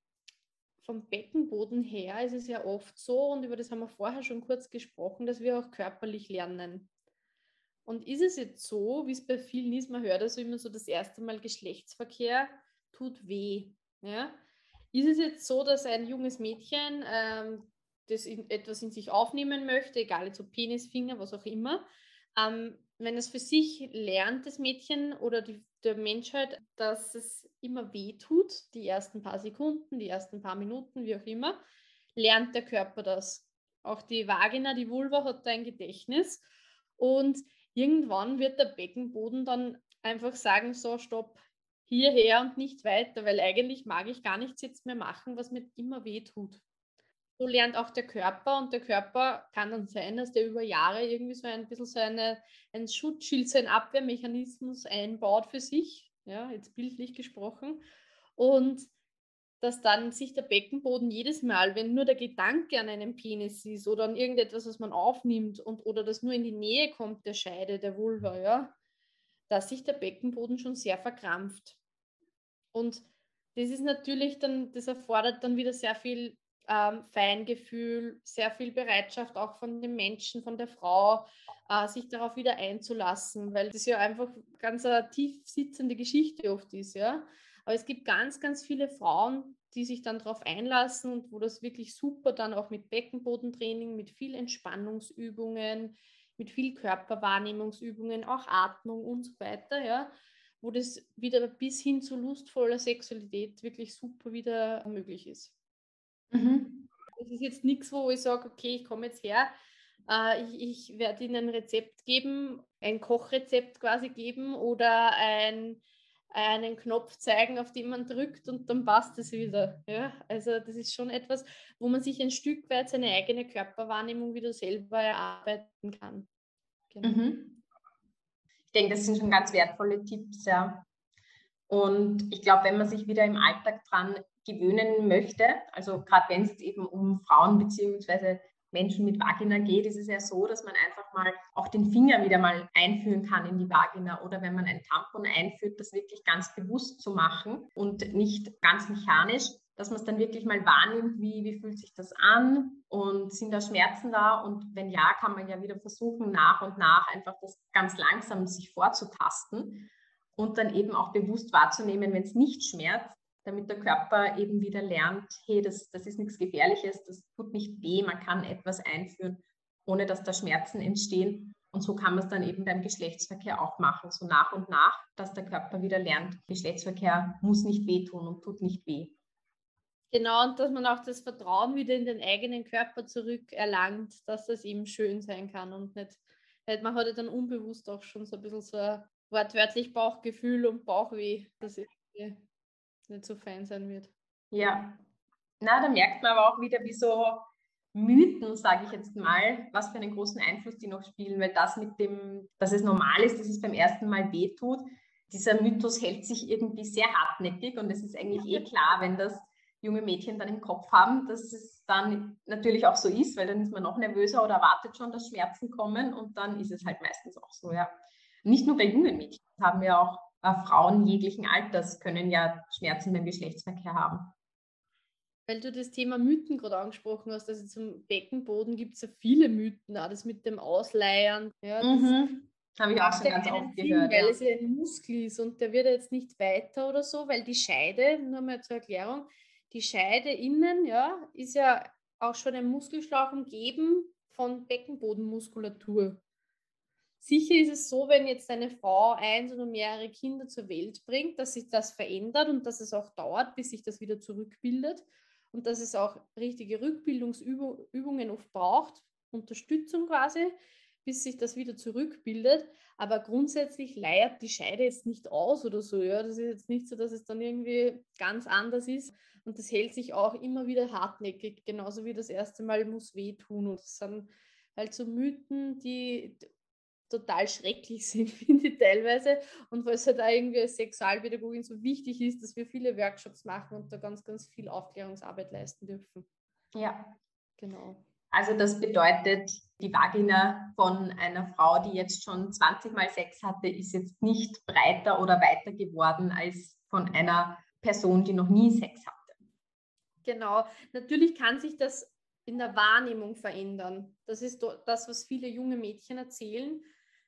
vom Beckenboden her ist es ja oft so, und über das haben wir vorher schon kurz gesprochen, dass wir auch körperlich lernen. Und ist es jetzt so, wie es bei vielen ist, man hört also immer so das erste Mal Geschlechtsverkehr, tut weh. Ja? Ist es jetzt so, dass ein junges Mädchen ähm, das in, etwas in sich aufnehmen möchte, egal jetzt ob Penis, Finger, was auch immer, ähm, wenn es für sich lernt, das Mädchen oder die, der Menschheit, dass es immer weh tut, die ersten paar Sekunden, die ersten paar Minuten, wie auch immer, lernt der Körper das. Auch die Vagina, die Vulva hat da ein Gedächtnis und irgendwann wird der Beckenboden dann einfach sagen, so stopp, hierher und nicht weiter, weil eigentlich mag ich gar nichts jetzt mehr machen, was mir immer weh tut so lernt auch der Körper und der Körper kann dann sein, dass der über Jahre irgendwie so ein bisschen so eine, ein Schutzschild, so ein Abwehrmechanismus einbaut für sich, ja, jetzt bildlich gesprochen. Und dass dann sich der Beckenboden jedes Mal, wenn nur der Gedanke an einen Penis ist oder an irgendetwas, was man aufnimmt und oder das nur in die Nähe kommt der Scheide, der Vulva, ja, dass sich der Beckenboden schon sehr verkrampft. Und das ist natürlich dann, das erfordert dann wieder sehr viel ähm, Feingefühl, sehr viel Bereitschaft auch von den Menschen, von der Frau, äh, sich darauf wieder einzulassen, weil das ja einfach ganz eine tief sitzende Geschichte oft ist, ja. Aber es gibt ganz, ganz viele Frauen, die sich dann darauf einlassen und wo das wirklich super dann auch mit Beckenbodentraining, mit viel Entspannungsübungen, mit viel Körperwahrnehmungsübungen, auch Atmung und so weiter, ja, wo das wieder bis hin zu lustvoller Sexualität wirklich super wieder möglich ist. Mhm. Das ist jetzt nichts, wo ich sage, okay, ich komme jetzt her, äh, ich, ich werde Ihnen ein Rezept geben, ein Kochrezept quasi geben oder ein, einen Knopf zeigen, auf den man drückt und dann passt es wieder. Ja? Also das ist schon etwas, wo man sich ein Stück weit seine eigene Körperwahrnehmung wieder selber erarbeiten kann. Genau. Mhm. Ich denke, das sind schon ganz wertvolle Tipps, ja. Und ich glaube, wenn man sich wieder im Alltag dran gewöhnen möchte. Also gerade wenn es eben um Frauen bzw. Menschen mit Vagina geht, ist es ja so, dass man einfach mal auch den Finger wieder mal einführen kann in die Vagina oder wenn man ein Tampon einführt, das wirklich ganz bewusst zu machen und nicht ganz mechanisch, dass man es dann wirklich mal wahrnimmt, wie, wie fühlt sich das an und sind da Schmerzen da und wenn ja, kann man ja wieder versuchen, nach und nach einfach das ganz langsam sich vorzutasten und dann eben auch bewusst wahrzunehmen, wenn es nicht schmerzt, damit der Körper eben wieder lernt, hey, das, das ist nichts Gefährliches, das tut nicht weh, man kann etwas einführen, ohne dass da Schmerzen entstehen. Und so kann man es dann eben beim Geschlechtsverkehr auch machen, so nach und nach, dass der Körper wieder lernt, Geschlechtsverkehr muss nicht wehtun und tut nicht weh. Genau, und dass man auch das Vertrauen wieder in den eigenen Körper zurückerlangt, dass das eben schön sein kann und nicht, man hat ja dann unbewusst auch schon so ein bisschen so ein wortwörtlich Bauchgefühl und Bauchweh. Das ist nicht so fein sein wird. Ja, na, da merkt man aber auch wieder, wie so Mythen, sage ich jetzt mal, was für einen großen Einfluss die noch spielen, weil das mit dem, dass es normal ist, dass es beim ersten Mal wehtut, dieser Mythos hält sich irgendwie sehr hartnäckig und es ist eigentlich eh klar, wenn das junge Mädchen dann im Kopf haben, dass es dann natürlich auch so ist, weil dann ist man noch nervöser oder erwartet schon, dass Schmerzen kommen und dann ist es halt meistens auch so, ja. Nicht nur bei jungen Mädchen, haben wir auch Frauen jeglichen Alters können ja Schmerzen beim Geschlechtsverkehr haben. Weil du das Thema Mythen gerade angesprochen hast, also zum Beckenboden gibt es ja viele Mythen, auch das mit dem Ausleiern. Ja, mhm. Habe ich auch schon ganz oft gehört. Weil ja. es ja ein Muskel ist und der wird jetzt nicht weiter oder so, weil die Scheide, nur mal zur Erklärung, die Scheide innen, ja, ist ja auch schon ein Muskelschlauch umgeben von Beckenbodenmuskulatur. Sicher ist es so, wenn jetzt eine Frau eins oder mehrere Kinder zur Welt bringt, dass sich das verändert und dass es auch dauert, bis sich das wieder zurückbildet und dass es auch richtige Rückbildungsübungen oft braucht, Unterstützung quasi, bis sich das wieder zurückbildet. Aber grundsätzlich leiert die Scheide jetzt nicht aus oder so. Ja? Das ist jetzt nicht so, dass es dann irgendwie ganz anders ist. Und das hält sich auch immer wieder hartnäckig, genauso wie das erste Mal muss wehtun. Und das sind halt so Mythen, die total schrecklich sind, finde ich teilweise. Und weil es halt auch irgendwie als Sexualpädagogin so wichtig ist, dass wir viele Workshops machen und da ganz, ganz viel Aufklärungsarbeit leisten dürfen. Ja. Genau. Also das bedeutet, die Vagina von einer Frau, die jetzt schon 20 Mal Sex hatte, ist jetzt nicht breiter oder weiter geworden als von einer Person, die noch nie Sex hatte. Genau. Natürlich kann sich das in der Wahrnehmung verändern. Das ist das, was viele junge Mädchen erzählen,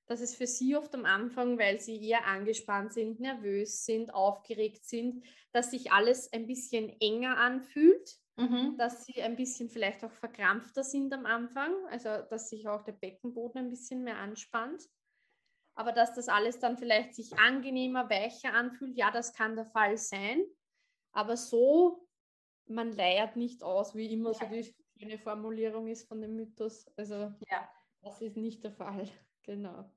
dass es für sie oft am Anfang, weil sie eher angespannt sind, nervös sind, aufgeregt sind, dass sich alles ein bisschen enger anfühlt, mhm. dass sie ein bisschen vielleicht auch verkrampfter sind am Anfang, also dass sich auch der Beckenboden ein bisschen mehr anspannt. Aber dass das alles dann vielleicht sich angenehmer, weicher anfühlt, ja, das kann der Fall sein. Aber so, man leiert nicht aus, wie immer ja. so die schöne Formulierung ist von dem Mythos. Also ja. das ist nicht der Fall. Genau.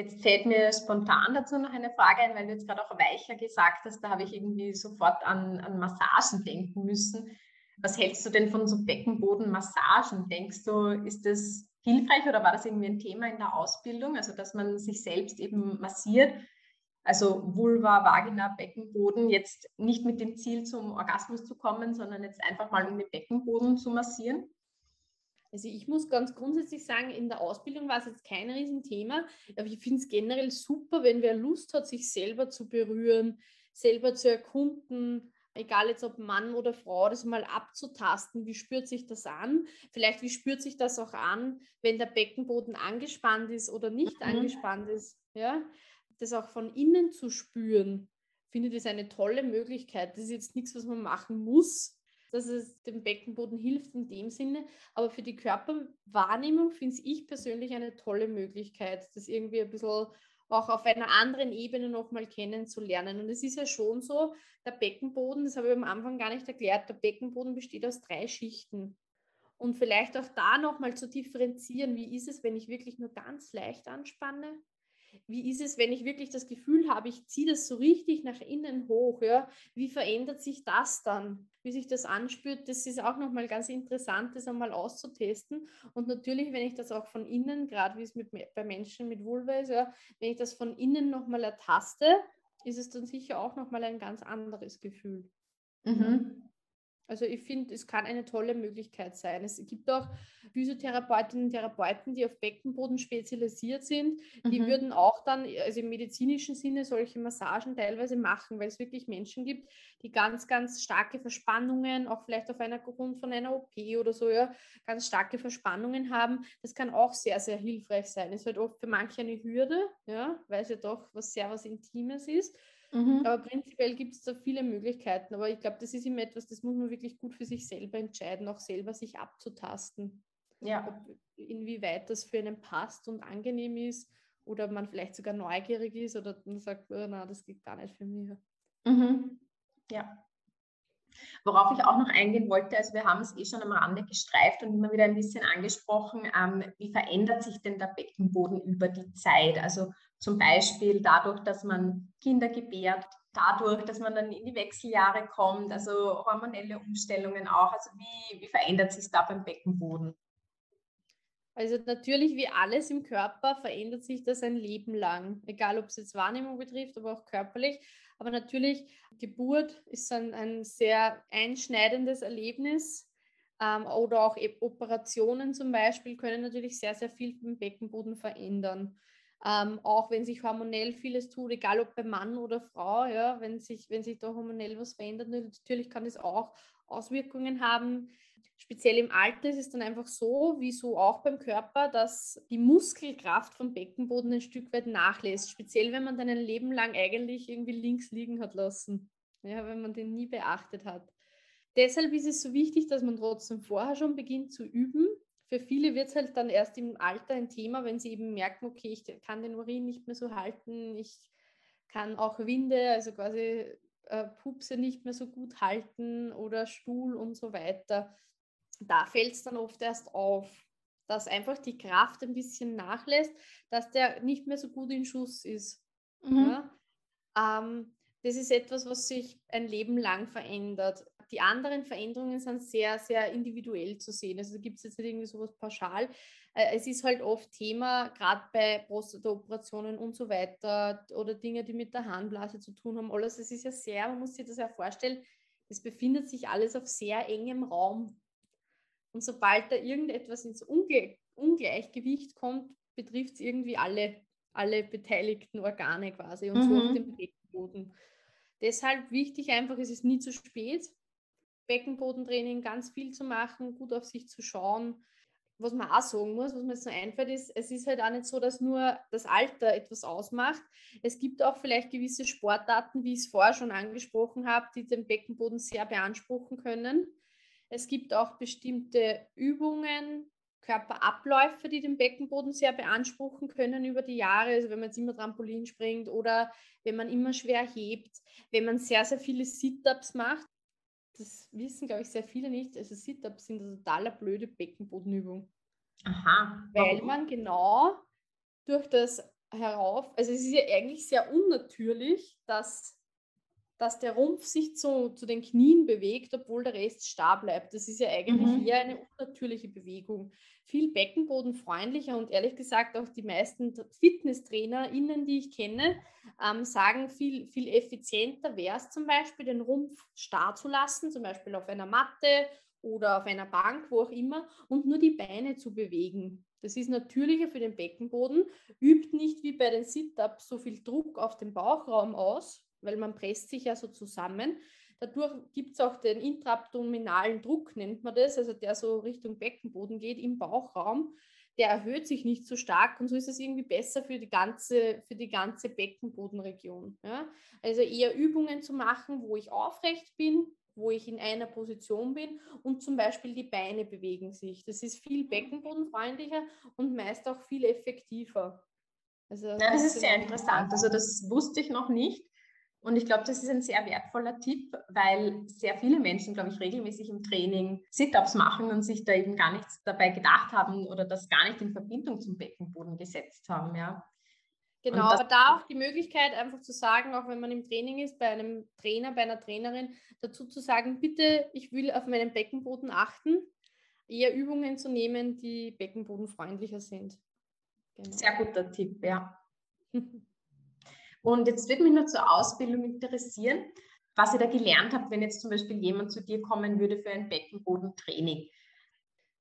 Jetzt fällt mir spontan dazu noch eine Frage ein, weil du jetzt gerade auch weicher gesagt hast, da habe ich irgendwie sofort an, an Massagen denken müssen. Was hältst du denn von so Beckenbodenmassagen? Denkst du, ist das hilfreich oder war das irgendwie ein Thema in der Ausbildung? Also, dass man sich selbst eben massiert, also Vulva, Vagina, Beckenboden, jetzt nicht mit dem Ziel zum Orgasmus zu kommen, sondern jetzt einfach mal um den Beckenboden zu massieren? Also ich muss ganz grundsätzlich sagen, in der Ausbildung war es jetzt kein Riesenthema, aber ich finde es generell super, wenn wer Lust hat, sich selber zu berühren, selber zu erkunden, egal jetzt ob Mann oder Frau, das mal abzutasten, wie spürt sich das an? Vielleicht wie spürt sich das auch an, wenn der Beckenboden angespannt ist oder nicht mhm. angespannt ist, ja? Das auch von innen zu spüren, finde ich das eine tolle Möglichkeit. Das ist jetzt nichts, was man machen muss, dass es dem Beckenboden hilft in dem Sinne. Aber für die Körperwahrnehmung finde ich persönlich eine tolle Möglichkeit, das irgendwie ein bisschen auch auf einer anderen Ebene nochmal kennenzulernen. Und es ist ja schon so, der Beckenboden, das habe ich am Anfang gar nicht erklärt, der Beckenboden besteht aus drei Schichten. Und vielleicht auch da nochmal zu differenzieren, wie ist es, wenn ich wirklich nur ganz leicht anspanne wie ist es, wenn ich wirklich das Gefühl habe, ich ziehe das so richtig nach innen hoch? Ja? Wie verändert sich das dann? Wie sich das anspürt, das ist auch nochmal ganz interessant, das einmal auszutesten. Und natürlich, wenn ich das auch von innen, gerade wie es mit, bei Menschen mit Vulva ist, ja, wenn ich das von innen nochmal ertaste, ist es dann sicher auch nochmal ein ganz anderes Gefühl. Mhm. Also ich finde, es kann eine tolle Möglichkeit sein. Es gibt auch Physiotherapeutinnen und Therapeuten, die auf Beckenboden spezialisiert sind. Die mhm. würden auch dann, also im medizinischen Sinne, solche Massagen teilweise machen, weil es wirklich Menschen gibt, die ganz, ganz starke Verspannungen, auch vielleicht auf einer Grund von einer OP oder so, ja, ganz starke Verspannungen haben. Das kann auch sehr, sehr hilfreich sein. Es wird oft für manche eine Hürde, ja, weil es ja doch was sehr was Intimes ist. Mhm. Aber prinzipiell gibt es da viele Möglichkeiten. Aber ich glaube, das ist immer etwas, das muss man wirklich gut für sich selber entscheiden, auch selber sich abzutasten. Ja. Ob, inwieweit das für einen passt und angenehm ist oder man vielleicht sogar neugierig ist oder man sagt, oh, na, das geht gar nicht für mich. Mhm. Ja. Worauf ich auch noch eingehen wollte, also wir haben es eh schon am Rande gestreift und immer wieder ein bisschen angesprochen, ähm, wie verändert sich denn der Beckenboden über die Zeit? Also zum Beispiel dadurch, dass man Kinder gebärt, dadurch, dass man dann in die Wechseljahre kommt, also hormonelle Umstellungen auch. Also wie, wie verändert sich da beim Beckenboden? Also natürlich wie alles im Körper verändert sich das ein Leben lang, egal ob es jetzt Wahrnehmung betrifft, aber auch körperlich. Aber natürlich, Geburt ist ein, ein sehr einschneidendes Erlebnis. Ähm, oder auch e-, Operationen zum Beispiel können natürlich sehr, sehr viel im Beckenboden verändern. Ähm, auch wenn sich hormonell vieles tut, egal ob bei Mann oder Frau, ja, wenn sich, wenn sich da hormonell was verändert, natürlich kann es auch Auswirkungen haben. Speziell im Alter ist es dann einfach so, wie so auch beim Körper, dass die Muskelkraft vom Beckenboden ein Stück weit nachlässt. Speziell, wenn man dann ein Leben lang eigentlich irgendwie links liegen hat lassen, ja, wenn man den nie beachtet hat. Deshalb ist es so wichtig, dass man trotzdem vorher schon beginnt zu üben, für viele wird es halt dann erst im Alter ein Thema, wenn sie eben merken, okay, ich kann den Urin nicht mehr so halten, ich kann auch Winde, also quasi äh, Pupse nicht mehr so gut halten oder Stuhl und so weiter. Da fällt es dann oft erst auf, dass einfach die Kraft ein bisschen nachlässt, dass der nicht mehr so gut in Schuss ist. Mhm. Ja? Ähm, das ist etwas, was sich ein Leben lang verändert die anderen Veränderungen sind sehr, sehr individuell zu sehen. Also da gibt es jetzt nicht irgendwie sowas pauschal. Äh, es ist halt oft Thema, gerade bei Prostata-Operationen und so weiter oder Dinge, die mit der Harnblase zu tun haben. Alles, es ist ja sehr, man muss sich das ja vorstellen, es befindet sich alles auf sehr engem Raum. Und sobald da irgendetwas ins Ungle Ungleichgewicht kommt, betrifft es irgendwie alle, alle beteiligten Organe quasi und mhm. so auf dem Beckenboden. Deshalb wichtig einfach, es ist nie zu spät. Beckenbodentraining ganz viel zu machen, gut auf sich zu schauen. was man auch sagen muss, was mir jetzt so einfällt, ist, es ist halt auch nicht so, dass nur das Alter etwas ausmacht. Es gibt auch vielleicht gewisse Sportarten, wie ich es vorher schon angesprochen habe, die den Beckenboden sehr beanspruchen können. Es gibt auch bestimmte Übungen, Körperabläufe, die den Beckenboden sehr beanspruchen können über die Jahre. Also wenn man jetzt immer Trampolin springt oder wenn man immer schwer hebt, wenn man sehr, sehr viele Sit-Ups macht das wissen, glaube ich, sehr viele nicht. Also Sit-Ups sind eine total blöde Beckenbodenübung. Aha. Weil man genau durch das herauf, also es ist ja eigentlich sehr unnatürlich, dass dass der Rumpf sich zu, zu den Knien bewegt, obwohl der Rest starr bleibt. Das ist ja eigentlich mhm. eher eine unnatürliche Bewegung. Viel beckenbodenfreundlicher und ehrlich gesagt auch die meisten FitnesstrainerInnen, die ich kenne, ähm, sagen, viel, viel effizienter wäre es zum Beispiel, den Rumpf starr zu lassen, zum Beispiel auf einer Matte oder auf einer Bank, wo auch immer, und nur die Beine zu bewegen. Das ist natürlicher für den Beckenboden, übt nicht wie bei den Sit-Ups so viel Druck auf den Bauchraum aus, weil man presst sich ja so zusammen. Dadurch gibt es auch den intraabdominalen Druck, nennt man das, also der so Richtung Beckenboden geht im Bauchraum. Der erhöht sich nicht so stark und so ist es irgendwie besser für die ganze, für die ganze Beckenbodenregion. Ja? Also eher Übungen zu machen, wo ich aufrecht bin, wo ich in einer Position bin und zum Beispiel die Beine bewegen sich. Das ist viel beckenbodenfreundlicher und meist auch viel effektiver. Also, ja, das ist sehr interessant. Also das wusste ich noch nicht. Und ich glaube, das ist ein sehr wertvoller Tipp, weil sehr viele Menschen, glaube ich, regelmäßig im Training Sit-ups machen und sich da eben gar nichts dabei gedacht haben oder das gar nicht in Verbindung zum Beckenboden gesetzt haben. Ja. Genau, aber da auch die Möglichkeit, einfach zu sagen, auch wenn man im Training ist, bei einem Trainer, bei einer Trainerin, dazu zu sagen, bitte, ich will auf meinen Beckenboden achten, eher Übungen zu nehmen, die beckenbodenfreundlicher sind. Genau. Sehr guter Tipp, ja. Und jetzt würde mich nur zur Ausbildung interessieren, was ihr da gelernt habt, wenn jetzt zum Beispiel jemand zu dir kommen würde für ein Beckenbodentraining.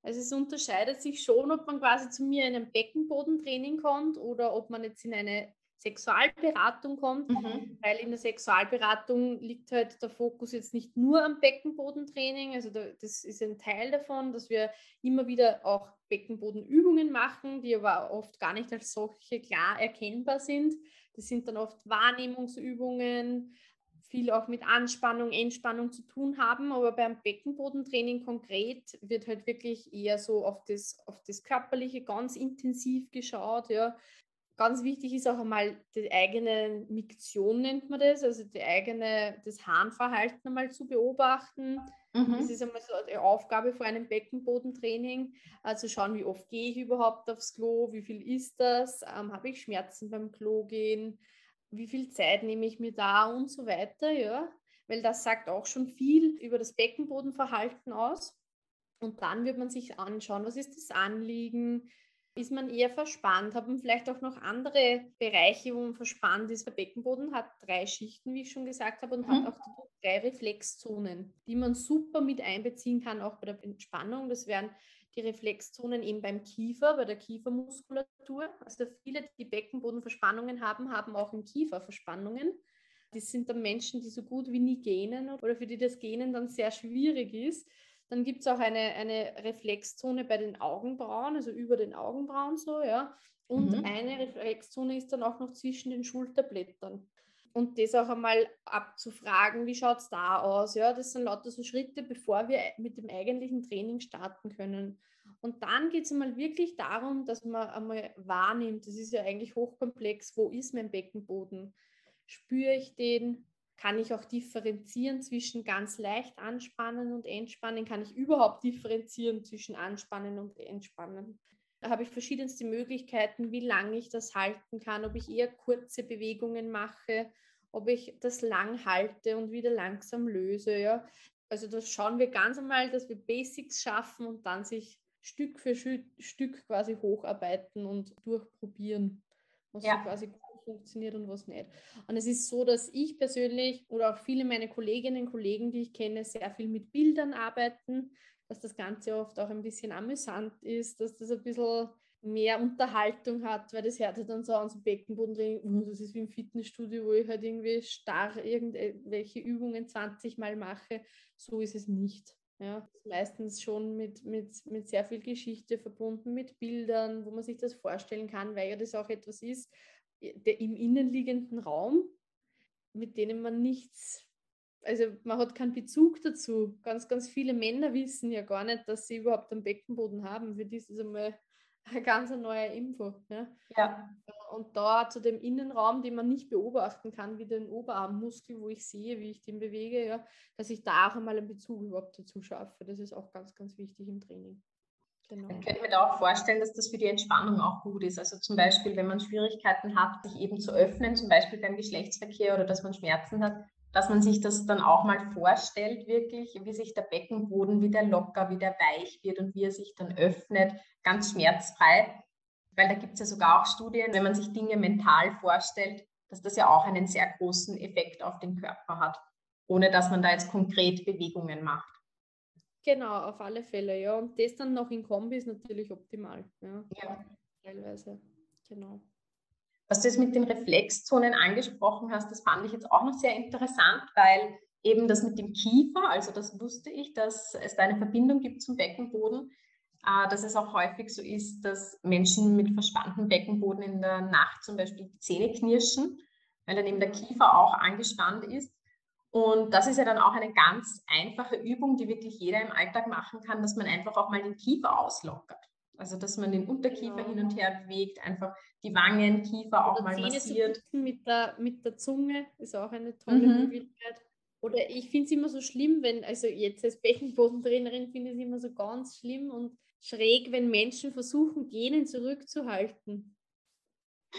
Also es unterscheidet sich schon, ob man quasi zu mir in ein Beckenbodentraining kommt oder ob man jetzt in eine Sexualberatung kommt, mhm. weil in der Sexualberatung liegt halt der Fokus jetzt nicht nur am Beckenbodentraining, also da, das ist ein Teil davon, dass wir immer wieder auch Beckenbodenübungen machen, die aber oft gar nicht als solche klar erkennbar sind. Das sind dann oft Wahrnehmungsübungen, viel auch mit Anspannung, Entspannung zu tun haben. Aber beim Beckenbodentraining konkret wird halt wirklich eher so auf das, auf das Körperliche ganz intensiv geschaut. Ja. Ganz wichtig ist auch einmal die eigene Miktion, nennt man das, also die eigene, das Harnverhalten einmal zu beobachten. Mhm. Das ist einmal so eine Aufgabe vor einem Beckenbodentraining, also schauen, wie oft gehe ich überhaupt aufs Klo, wie viel ist das, ähm, habe ich Schmerzen beim Klo gehen, wie viel Zeit nehme ich mir da und so weiter, ja, weil das sagt auch schon viel über das Beckenbodenverhalten aus. Und dann wird man sich anschauen, was ist das Anliegen, ist man eher verspannt, hat man vielleicht auch noch andere Bereiche, wo man verspannt ist. Der Beckenboden hat drei Schichten, wie ich schon gesagt habe, und mhm. hat auch drei Reflexzonen, die man super mit einbeziehen kann, auch bei der Entspannung. Das wären die Reflexzonen eben beim Kiefer, bei der Kiefermuskulatur. Also viele, die Beckenbodenverspannungen haben, haben auch im Kiefer Verspannungen. Das sind dann Menschen, die so gut wie nie gähnen oder für die das Gähnen dann sehr schwierig ist. Dann gibt es auch eine, eine Reflexzone bei den Augenbrauen, also über den Augenbrauen so, ja. Und mhm. eine Reflexzone ist dann auch noch zwischen den Schulterblättern. Und das auch einmal abzufragen, wie schaut es da aus? Ja, das sind lauter so Schritte, bevor wir mit dem eigentlichen Training starten können. Und dann geht es einmal wirklich darum, dass man einmal wahrnimmt, das ist ja eigentlich hochkomplex, wo ist mein Beckenboden? Spüre ich den? Kann ich auch differenzieren zwischen ganz leicht anspannen und entspannen? Kann ich überhaupt differenzieren zwischen anspannen und entspannen? Da habe ich verschiedenste Möglichkeiten, wie lange ich das halten kann, ob ich eher kurze Bewegungen mache, ob ich das lang halte und wieder langsam löse. Ja. Also das schauen wir ganz einmal, dass wir Basics schaffen und dann sich Stück für Stück quasi hocharbeiten und durchprobieren, was ja. so quasi funktioniert und was nicht. Und es ist so, dass ich persönlich oder auch viele meiner Kolleginnen und Kollegen, die ich kenne, sehr viel mit Bildern arbeiten, dass das Ganze oft auch ein bisschen amüsant ist, dass das ein bisschen mehr Unterhaltung hat, weil das hört halt dann so an so Beckenboden, oh, das ist wie im Fitnessstudio, wo ich halt irgendwie starr irgendwelche Übungen 20 Mal mache. So ist es nicht. Ja, meistens schon mit, mit, mit sehr viel Geschichte verbunden, mit Bildern, wo man sich das vorstellen kann, weil ja das auch etwas ist, der im innenliegenden Raum, mit denen man nichts, also man hat keinen Bezug dazu. Ganz, ganz viele Männer wissen ja gar nicht, dass sie überhaupt einen Beckenboden haben. Für die ist es einmal eine ganz neue Info. Ja. ja. Und da zu dem Innenraum, den man nicht beobachten kann, wie den Oberarmmuskel, wo ich sehe, wie ich den bewege, ja, dass ich da auch einmal einen Bezug überhaupt dazu schaffe. Das ist auch ganz, ganz wichtig im Training. Genau. Ich könnte mir da auch vorstellen, dass das für die Entspannung auch gut ist. Also zum Beispiel, wenn man Schwierigkeiten hat, sich eben zu öffnen, zum Beispiel beim Geschlechtsverkehr oder dass man Schmerzen hat, dass man sich das dann auch mal vorstellt, wirklich, wie sich der Beckenboden wieder locker, wieder weich wird und wie er sich dann öffnet, ganz schmerzfrei. Weil da gibt es ja sogar auch Studien, wenn man sich Dinge mental vorstellt, dass das ja auch einen sehr großen Effekt auf den Körper hat, ohne dass man da jetzt konkret Bewegungen macht. Genau, auf alle Fälle, ja. Und das dann noch in Kombi ist natürlich optimal. Ja. ja. Teilweise, genau. Was du jetzt mit den Reflexzonen angesprochen hast, das fand ich jetzt auch noch sehr interessant, weil eben das mit dem Kiefer, also das wusste ich, dass es da eine Verbindung gibt zum Beckenboden, äh, dass es auch häufig so ist, dass Menschen mit verspanntem Beckenboden in der Nacht zum Beispiel die Zähne knirschen, weil dann eben der Kiefer auch angespannt ist. Und das ist ja dann auch eine ganz einfache Übung, die wirklich jeder im Alltag machen kann, dass man einfach auch mal den Kiefer auslockert. Also dass man den Unterkiefer ja. hin und her bewegt, einfach die Wangen, Kiefer auch mal Zähne massiert. mit, der, mit der Zunge ist auch eine tolle mhm. Möglichkeit. Oder ich finde es immer so schlimm, wenn, also jetzt als Beckenbodentrainerin finde ich es immer so ganz schlimm und schräg, wenn Menschen versuchen, Genen zurückzuhalten.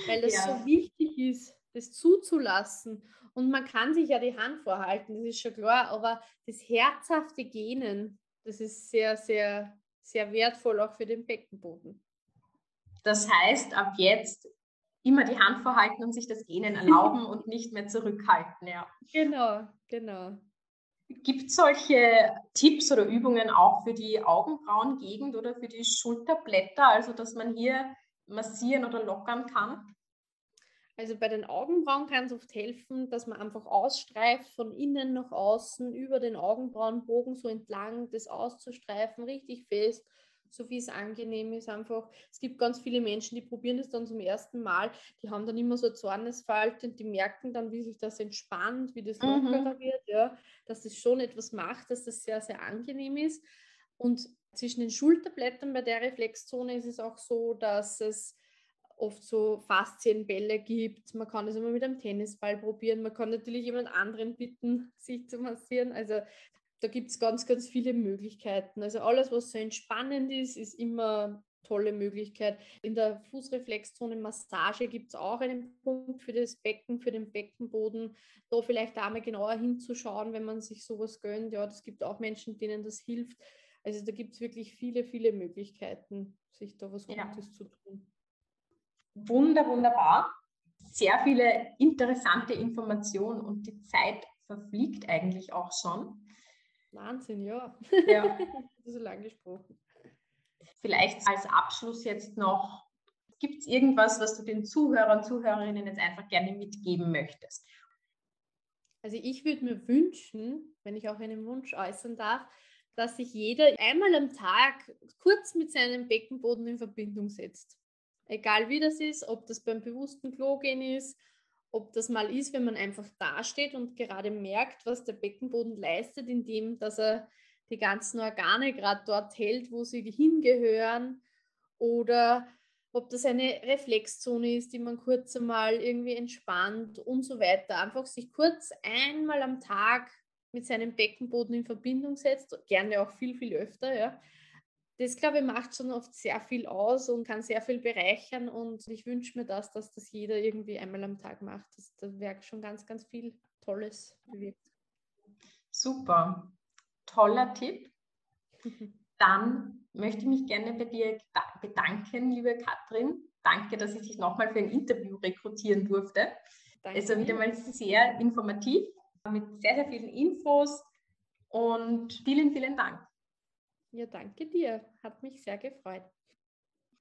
Weil das ja. so wichtig ist, das zuzulassen. Und man kann sich ja die Hand vorhalten, das ist schon klar, aber das herzhafte Genen, das ist sehr, sehr sehr wertvoll auch für den Beckenboden. Das heißt, ab jetzt immer die Hand vorhalten und sich das Genen erlauben und nicht mehr zurückhalten. Ja. Genau, genau. Gibt es solche Tipps oder Übungen auch für die Augenbrauengegend oder für die Schulterblätter, also dass man hier massieren oder lockern kann? Also bei den Augenbrauen kann es oft helfen, dass man einfach ausstreift von innen nach außen über den Augenbrauenbogen so entlang, das auszustreifen, richtig fest, so wie es angenehm ist einfach. Es gibt ganz viele Menschen, die probieren das dann zum ersten Mal, die haben dann immer so eine Zornesfalte und die merken dann, wie sich das entspannt, wie das mhm. lockerer mhm. wird, ja, dass das schon etwas macht, dass das sehr, sehr angenehm ist. Und zwischen den Schulterblättern bei der Reflexzone ist es auch so, dass es oft so Faszienbälle gibt. Man kann es immer mit einem Tennisball probieren. Man kann natürlich jemand anderen bitten, sich zu massieren. Also da gibt es ganz, ganz viele Möglichkeiten. Also alles, was so entspannend ist, ist immer eine tolle Möglichkeit. In der Fußreflexzone Massage gibt es auch einen Punkt für das Becken, für den Beckenboden. Da vielleicht einmal genauer hinzuschauen, wenn man sich sowas gönnt. Ja, das gibt auch Menschen, denen das hilft. Also da gibt es wirklich viele, viele Möglichkeiten, sich da was Gutes ja. zu tun wunder, wunderbar. Sehr viele interessante Informationen und die Zeit verfliegt eigentlich auch schon. Wahnsinn, ja. Ja. so lange gesprochen. Vielleicht als Abschluss jetzt noch, gibt es irgendwas, was du den Zuhörern und Zuhörerinnen jetzt einfach gerne mitgeben möchtest? Also ich würde mir wünschen, wenn ich auch einen Wunsch äußern darf, dass sich jeder einmal am Tag kurz mit seinem Beckenboden in Verbindung setzt. Egal wie das ist, ob das beim bewussten Klo gehen ist, ob das mal ist, wenn man einfach dasteht und gerade merkt, was der Beckenboden leistet, indem dass er die ganzen Organe gerade dort hält, wo sie hingehören, oder ob das eine Reflexzone ist, die man kurz einmal irgendwie entspannt und so weiter. Einfach sich kurz einmal am Tag mit seinem Beckenboden in Verbindung setzt, gerne auch viel, viel öfter, ja, das, glaube ich, macht schon oft sehr viel aus und kann sehr viel bereichern. Und ich wünsche mir das, dass das jeder irgendwie einmal am Tag macht. Das, das wäre schon ganz, ganz viel Tolles bewirkt. Super. Toller Tipp. Dann möchte ich mich gerne bei dir bedanken, liebe Katrin. Danke, dass ich dich nochmal für ein Interview rekrutieren durfte. Danke. Es war wieder mal sehr informativ, mit sehr, sehr vielen Infos und vielen, vielen Dank. Ja, danke dir. Hat mich sehr gefreut.